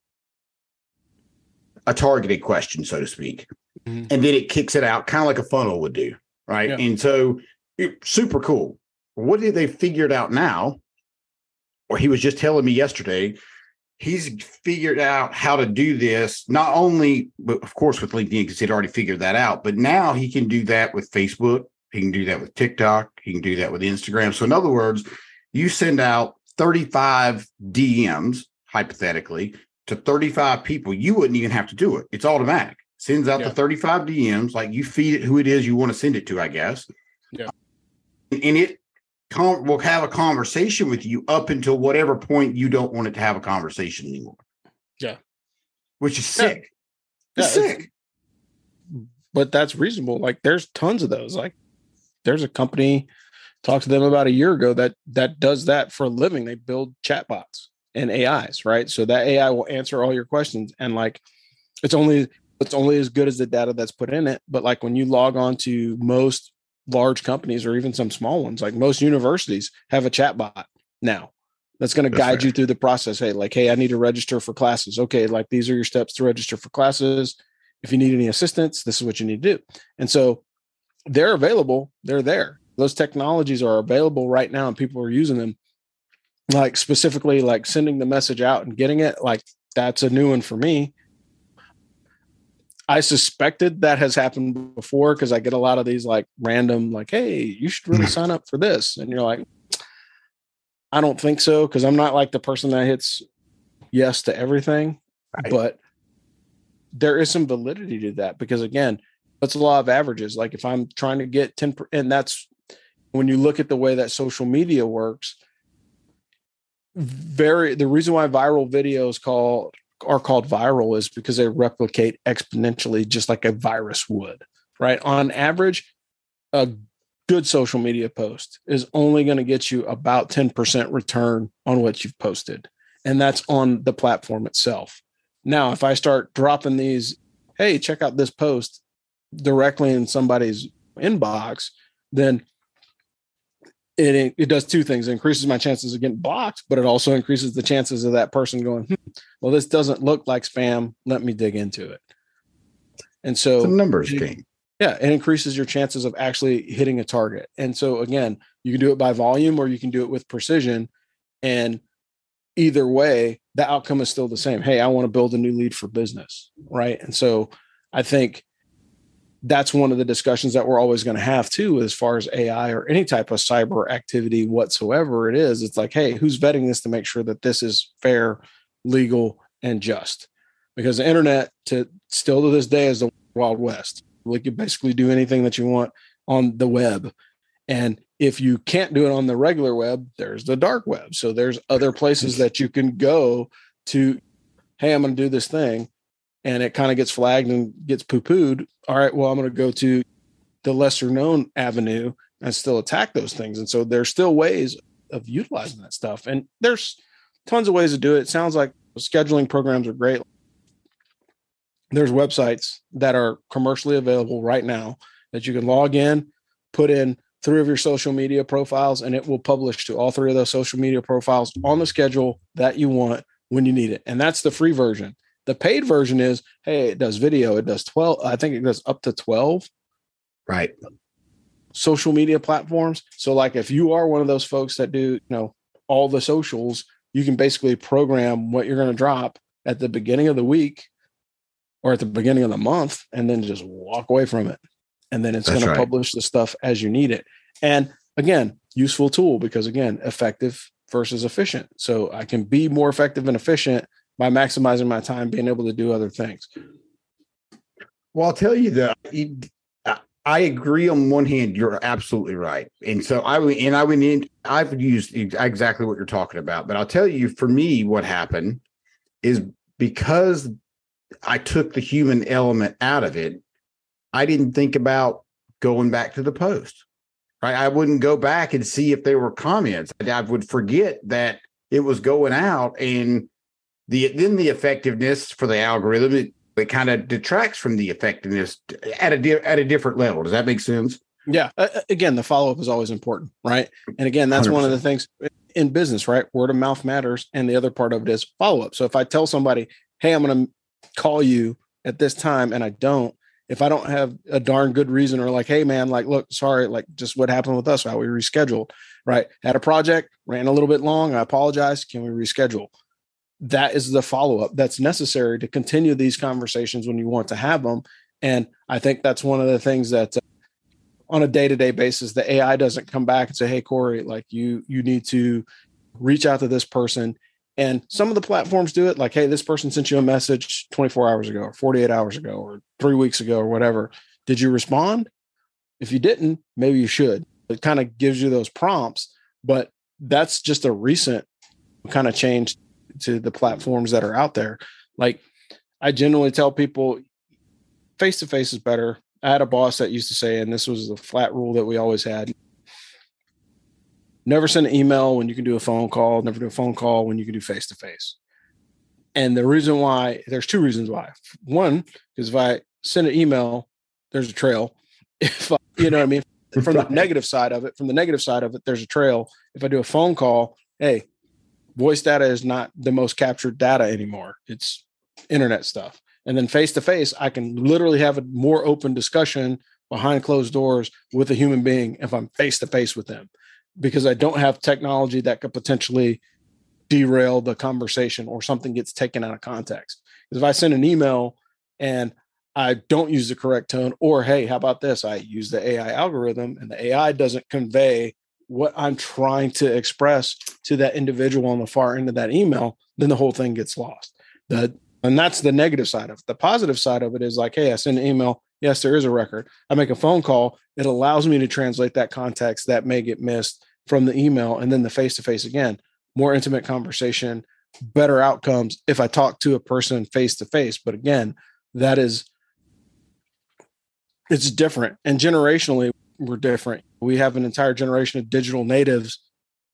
a targeted question so to speak mm-hmm. and then it kicks it out kind of like a funnel would do right yeah. and so it, super cool what did they figured out now or he was just telling me yesterday he's figured out how to do this not only but of course with linkedin because he'd already figured that out but now he can do that with facebook he can do that with TikTok. He can do that with Instagram. So, in other words, you send out 35 DMs, hypothetically, to 35 people. You wouldn't even have to do it. It's automatic. Sends out yeah. the 35 DMs, like you feed it who it is you want to send it to, I guess. Yeah. And it will have a conversation with you up until whatever point you don't want it to have a conversation anymore. Yeah. Which is sick. Yeah. It's yeah, sick. It's, but that's reasonable. Like there's tons of those. Like there's a company talked to them about a year ago that that does that for a living. They build chatbots and AIs, right? So that AI will answer all your questions and like it's only it's only as good as the data that's put in it. But like when you log on to most large companies or even some small ones, like most universities have a chatbot now that's going to guide right. you through the process. Hey, like, hey, I need to register for classes. Okay, like these are your steps to register for classes. If you need any assistance, this is what you need to do. And so they're available. They're there. Those technologies are available right now, and people are using them. Like specifically, like sending the message out and getting it. Like that's a new one for me. I suspected that has happened before because I get a lot of these like random, like, hey, you should really hmm. sign up for this. And you're like, I don't think so because I'm not like the person that hits yes to everything. Right. But there is some validity to that because, again, that's a lot of averages. Like if I'm trying to get 10 and that's when you look at the way that social media works, very the reason why viral videos call are called viral is because they replicate exponentially just like a virus would. Right. On average, a good social media post is only going to get you about 10% return on what you've posted. And that's on the platform itself. Now, if I start dropping these, hey, check out this post, directly in somebody's inbox, then it it does two things. It increases my chances of getting blocked, but it also increases the chances of that person going, hmm, well, this doesn't look like spam. Let me dig into it. And so it's numbers it, game. Yeah, it increases your chances of actually hitting a target. And so again, you can do it by volume or you can do it with precision. And either way, the outcome is still the same. Hey, I want to build a new lead for business. Right. And so I think that's one of the discussions that we're always going to have too, as far as AI or any type of cyber activity whatsoever it is. It's like, hey, who's vetting this to make sure that this is fair, legal, and just? Because the internet to still to this day is the wild west. Like you basically do anything that you want on the web. And if you can't do it on the regular web, there's the dark web. So there's other places that you can go to, hey, I'm going to do this thing. And it kind of gets flagged and gets poo pooed. All right, well, I'm going to go to the lesser known avenue and still attack those things. And so there's still ways of utilizing that stuff. And there's tons of ways to do it. It sounds like scheduling programs are great. There's websites that are commercially available right now that you can log in, put in three of your social media profiles, and it will publish to all three of those social media profiles on the schedule that you want when you need it. And that's the free version. The paid version is, hey, it does video, it does 12, I think it does up to 12. Right. Social media platforms. So, like, if you are one of those folks that do, you know, all the socials, you can basically program what you're going to drop at the beginning of the week or at the beginning of the month and then just walk away from it and then it's going right. to publish the stuff as you need it. And again, useful tool because again, effective versus efficient. So I can be more effective and efficient by maximizing my time, being able to do other things. Well, I'll tell you that I agree on one hand, you're absolutely right. And so I and I would need, I've used exactly what you're talking about, but I'll tell you for me, what happened is because I took the human element out of it, I didn't think about going back to the post. Right. I wouldn't go back and see if there were comments. I would forget that it was going out and the then the effectiveness for the algorithm it, it kind of detracts from the effectiveness at a di- at a different level. Does that make sense? Yeah. Uh, again, the follow up is always important, right? And again, that's 100%. one of the things in business, right? Word of mouth matters, and the other part of it is follow up. So if I tell somebody, "Hey, I'm going to call you at this time," and I don't, if I don't have a darn good reason or like, hey man, like, look, sorry, like just what happened with us, how we rescheduled, right? Had a project, ran a little bit long. I apologize. Can we reschedule? That is the follow up that's necessary to continue these conversations when you want to have them. And I think that's one of the things that uh, on a day to day basis, the AI doesn't come back and say, hey, Corey, like you, you need to reach out to this person and some of the platforms do it like, hey, this person sent you a message 24 hours ago or 48 hours ago or three weeks ago or whatever. Did you respond? If you didn't, maybe you should. It kind of gives you those prompts, but that's just a recent kind of change to the platforms that are out there. Like I generally tell people face to face is better. I had a boss that used to say, and this was the flat rule that we always had never send an email when you can do a phone call, never do a phone call when you can do face to face. And the reason why, there's two reasons why. One, is if I send an email, there's a trail. If I, you know what I mean? From the negative side of it, from the negative side of it, there's a trail. If I do a phone call, hey, voice data is not the most captured data anymore. It's internet stuff. And then face to face, I can literally have a more open discussion behind closed doors with a human being if I'm face to face with them because I don't have technology that could potentially derail the conversation or something gets taken out of context. Because if I send an email and I don't use the correct tone, or hey, how about this? I use the AI algorithm and the AI doesn't convey what I'm trying to express to that individual on the far end of that email, then the whole thing gets lost. The and that's the negative side of it. The positive side of it is like, hey, I send an email. Yes, there is a record. I make a phone call. It allows me to translate that context that may get missed from the email and then the face to face again. More intimate conversation, better outcomes if I talk to a person face to face. But again, that is it's different. And generationally, we're different. We have an entire generation of digital natives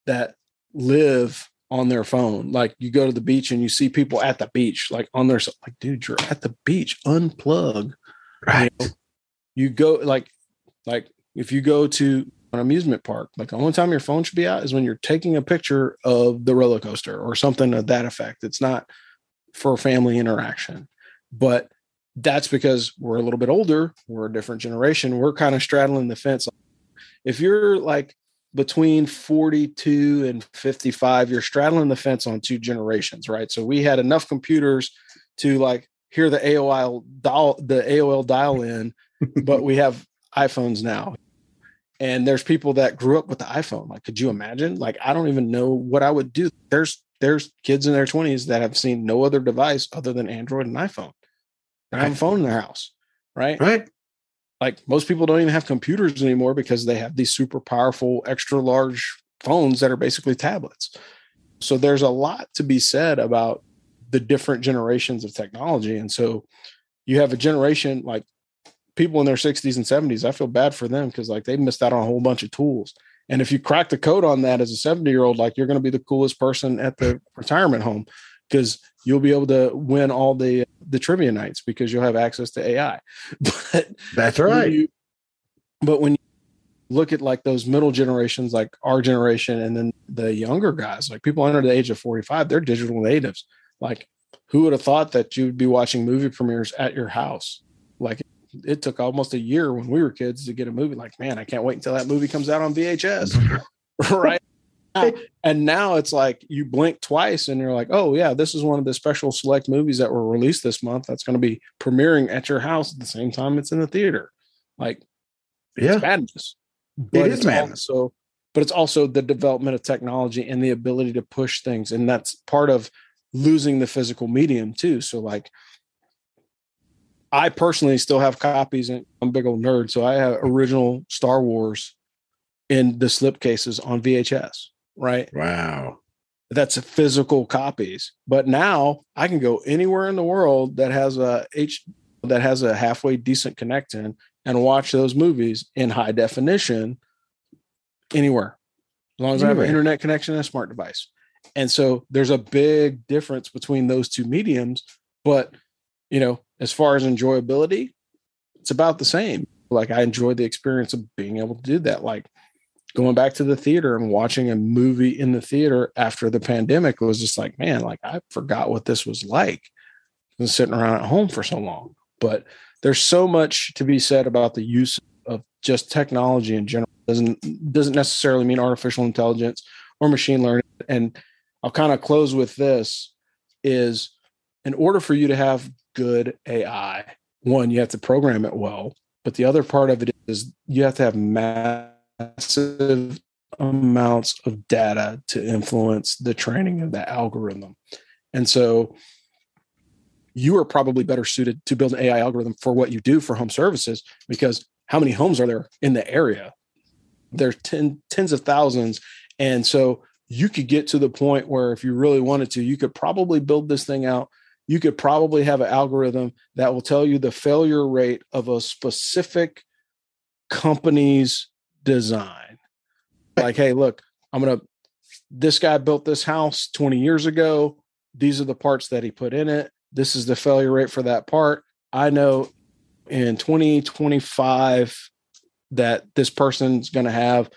that live on their phone. Like you go to the beach and you see people at the beach, like on their like, dude, you're at the beach, unplug. Right. You, know, you go like like if you go to an amusement park, like the only time your phone should be out is when you're taking a picture of the roller coaster or something of that effect. It's not for family interaction. But that's because we're a little bit older, we're a different generation, we're kind of straddling the fence. If you're like between 42 and 55, you're straddling the fence on two generations, right? So we had enough computers to like hear the AOL dial the AOL dial in, but we have iPhones now. And there's people that grew up with the iPhone. Like, could you imagine? Like, I don't even know what I would do. There's there's kids in their 20s that have seen no other device other than Android and iPhone. They have a phone in their house, right? Right. Like most people don't even have computers anymore because they have these super powerful, extra large phones that are basically tablets. So there's a lot to be said about the different generations of technology. And so you have a generation like people in their 60s and 70s. I feel bad for them because like they missed out on a whole bunch of tools. And if you crack the code on that as a 70 year old, like you're going to be the coolest person at the retirement home because you'll be able to win all the the trivia nights because you'll have access to AI. But That's right. you- but when you look at like those middle generations, like our generation, and then the younger guys, like people under the age of 45, they're digital natives. Like, who would have thought that you would be watching movie premieres at your house? Like, it took almost a year when we were kids to get a movie. Like, man, I can't wait until that movie comes out on VHS. right. Oh. And now it's like you blink twice and you're like, oh, yeah, this is one of the special select movies that were released this month that's going to be premiering at your house at the same time it's in the theater. Like, yeah. it's madness. It is it's madness. Also, but it's also the development of technology and the ability to push things. And that's part of losing the physical medium too. So like I personally still have copies and I'm a big old nerd. So I have original Star Wars in the slipcases on VHS, right? Wow. That's physical copies. But now I can go anywhere in the world that has a H that has a halfway decent connection and watch those movies in high definition anywhere. As long as I have an internet connection and a smart device. And so there's a big difference between those two mediums. But, you know, as far as enjoyability, it's about the same. Like I enjoy the experience of being able to do that. Like going back to the theater and watching a movie in the theater after the pandemic was just like, man, like I forgot what this was like. Been sitting around at home for so long. But there's so much to be said about the use of just technology in general. Doesn't doesn't necessarily mean artificial intelligence or machine learning. And I'll kind of close with this is in order for you to have good AI, one, you have to program it well. But the other part of it is you have to have massive amounts of data to influence the training of that algorithm. And so you are probably better suited to build an AI algorithm for what you do for home services because how many homes are there in the area? There's ten, tens of thousands. And so you could get to the point where if you really wanted to, you could probably build this thing out. You could probably have an algorithm that will tell you the failure rate of a specific company's design. Like, hey, look, I'm going to, this guy built this house 20 years ago. These are the parts that he put in it. This is the failure rate for that part. I know in 2025 that this person's going to have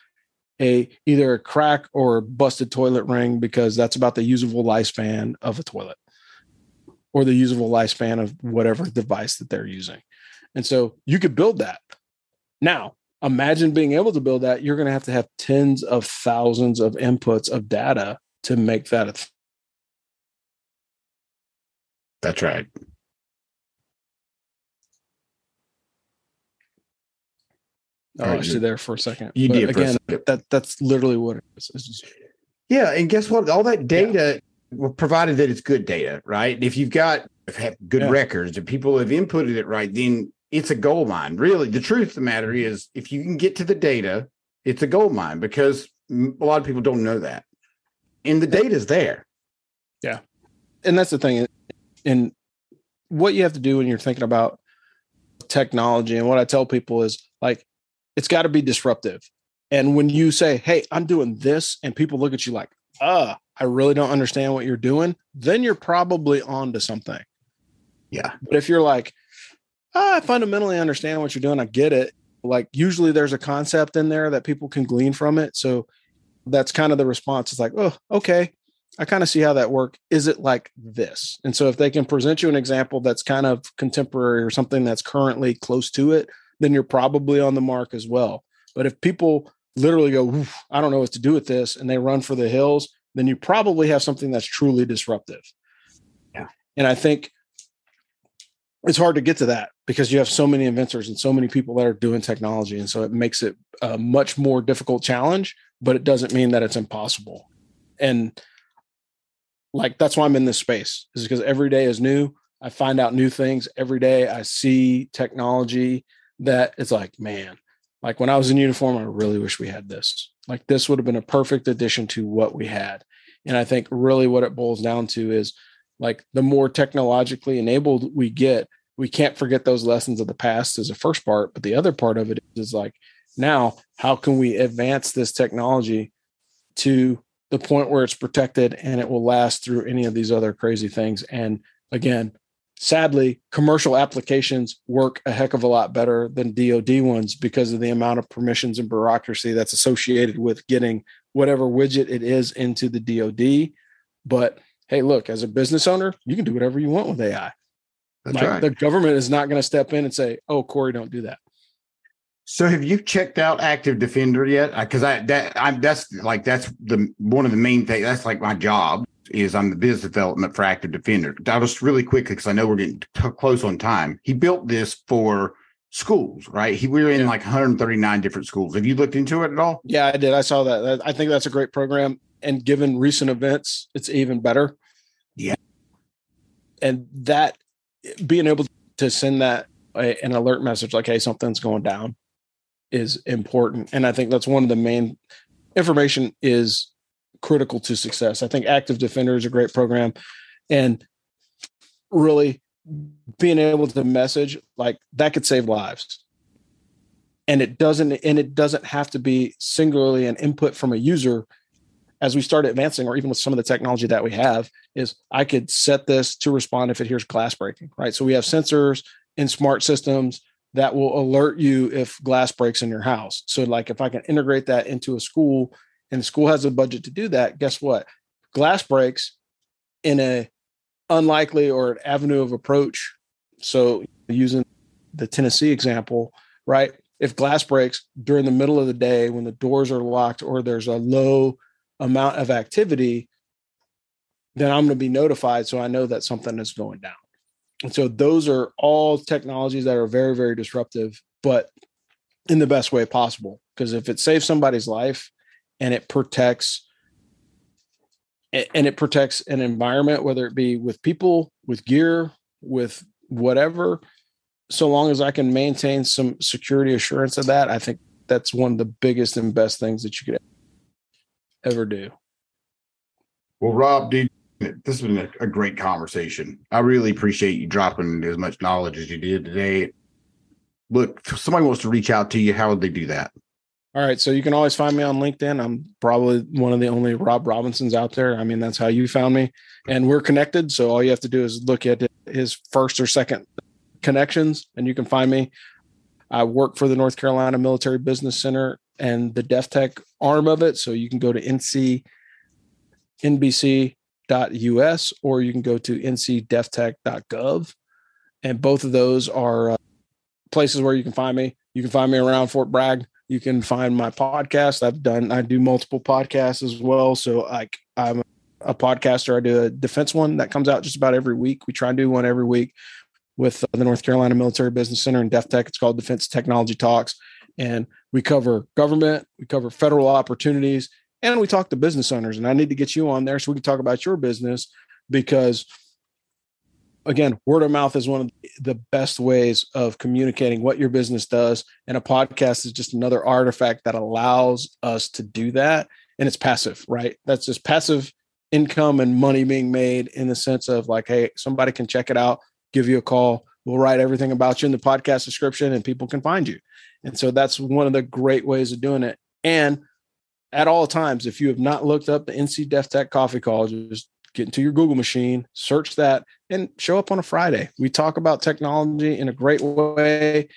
a either a crack or a busted toilet ring because that's about the usable lifespan of a toilet or the usable lifespan of whatever device that they're using. And so you could build that. Now, imagine being able to build that. You're going to have to have tens of thousands of inputs of data to make that a th- That's right. Oh, I All right, lost you- there for a second. You But did again. That that's literally what it is. Just- Yeah, and guess what? All that data, well, provided that it's good data, right? If you've got have good Yeah. records and people have inputted it right, then it's a gold mine. Really, the truth of the matter is, if you can get to the data, it's a gold mine because a lot of people don't know that, and the data is there. Yeah, and that's the thing. And what you have to do when you're thinking about technology, and what I tell people is like, it's got to be disruptive. And when you say, "Hey, I'm doing this," and people look at you like, "Uh, I really don't understand what you're doing," then you're probably on to something. Yeah. But if you're like, "Ah, I fundamentally understand what you're doing, I get it. Like usually there's a concept in there that people can glean from it. So that's kind of the response. It's like, oh, okay. I kind of see how that work. Is it like this? And so if they can present you an example that's kind of contemporary or something that's currently close to it, then you're probably on the mark as well. But if people literally go, I don't know what to do with this, and they run for the hills, then you probably have something that's truly disruptive. Yeah. And I think it's hard to get to that because you have so many inventors and so many people that are doing technology. And so it makes it a much more difficult challenge, but it doesn't mean that it's impossible. And like that's why I'm in this space, is because every day is new. I find out new things every day. I see technology that it's like, man, like when I was in uniform, I really wish we had this. Like this would have been a perfect addition to what we had. And I think really what it boils down to is like the more technologically enabled we get, we can't forget those lessons of the past as a first part. But the other part of it is like, now, how can we advance this technology to the point where it's protected and it will last through any of these other crazy things? And again, sadly, commercial applications work a heck of a lot better than DoD ones because of the amount of permissions and bureaucracy that's associated with getting whatever widget it is into the DoD. But hey, look, as a business owner, you can do whatever you want with AI. That's like right. the government is not going to step in and say, "Oh, Corey, don't do that." So have you checked out Active Defender yet? Because I that I'm that's like that's the one of the main things. That's like my job is I'm the business development for Active Defender. I was really quick because I know we're getting t- close on time. He built this for schools, right? He we were in Yeah. like 139 different schools. Have you looked into it at all? Yeah, I did. I saw that. That- I think that's a great program. And given recent events, it's even better. Yeah. And that being able to send that a, an alert message like, hey, something's going down is important. And I think that's one of the main information is critical to success. I think Active Defender is a great program. And really being able to message like that could save lives and it doesn't and it doesn't have to be singularly an input from a user as we start advancing or even with some of the technology that we have is i could set this to respond if it hears glass breaking right? So we have sensors in smart systems that will alert you if glass breaks in your house. So like if i can integrate that into a school and the school has a budget to do that guess what? Glass breaks in a unlikely or an avenue of approach. So using the tennessee example right? If glass breaks during the middle of the day when the doors are locked or there's a low amount of activity, then I'm going to be notified so I know that something is going down. And so those are all technologies that are very, very disruptive, but in the best way possible. Because if it saves somebody's life and it protects and it protects an environment, whether it be with people, with gear, with whatever, so long as I can maintain some security assurance of that, I think that's one of the biggest and best things that you could ever do. Well, Rob, dude, this has been a, a great conversation. I really appreciate you dropping as much knowledge as you did today. Look, if somebody wants to reach out to you, how would they do that? All right. So you can always find me on LinkedIn. I'm probably one of the only Rob Robinsons out there. I mean, that's how you found me. And we're connected. So all you have to do is look at his first or second connections and you can find me. I work for the North Carolina Military Business Center and the DefTech arm of it. So you can go to NC mbc.us or you can go to ncdeftech.gov. And both of those are uh, places where you can find me. You can find me around Fort Bragg. You can find my podcast. I've done, I do multiple podcasts as well. So like I'm a podcaster. I do a defense one that comes out just about every week. We try and do one every week with uh, the North Carolina Military Business Center and DefTech. It's called Defense Technology Talks. And we cover government, we cover federal opportunities, and we talk to business owners. And I need to get you on there so we can talk about your business because, again, word of mouth is one of the best ways of communicating what your business does. And a podcast is just another artifact that allows us to do that. And it's passive, right? That's just passive income and money being made in the sense of like, hey, somebody can check it out, give you a call. We'll write everything about you in the podcast description and people can find you. And so that's one of the great ways of doing it. And at all times, if you have not looked up the NC DefTech coffee call, just get into your Google machine, search that, and show up on a Friday. We talk about technology in a great way.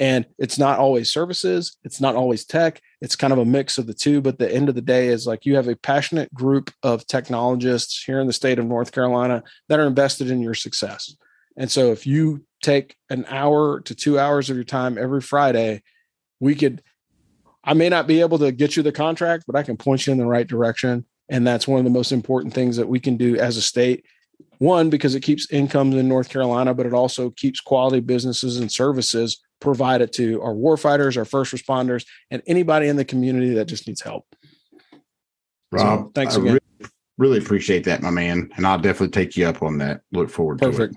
And it's not always services, it's not always tech. It's kind of a mix of the two. But the end of the day is like you have a passionate group of technologists here in the state of North Carolina that are invested in your success. And so if you take an hour to two hours of your time every Friday, we could I may not be able to get you the contract, but I can point you in the right direction. And that's one of the most important things that we can do as a state. One, because it keeps incomes in North Carolina, but it also keeps quality businesses and services provided to our warfighters, our first responders, and anybody in the community that just needs help. Rob, So, thanks I again. Really, really appreciate that, my man. And I'll definitely take you up on that. Look forward to it. Perfect.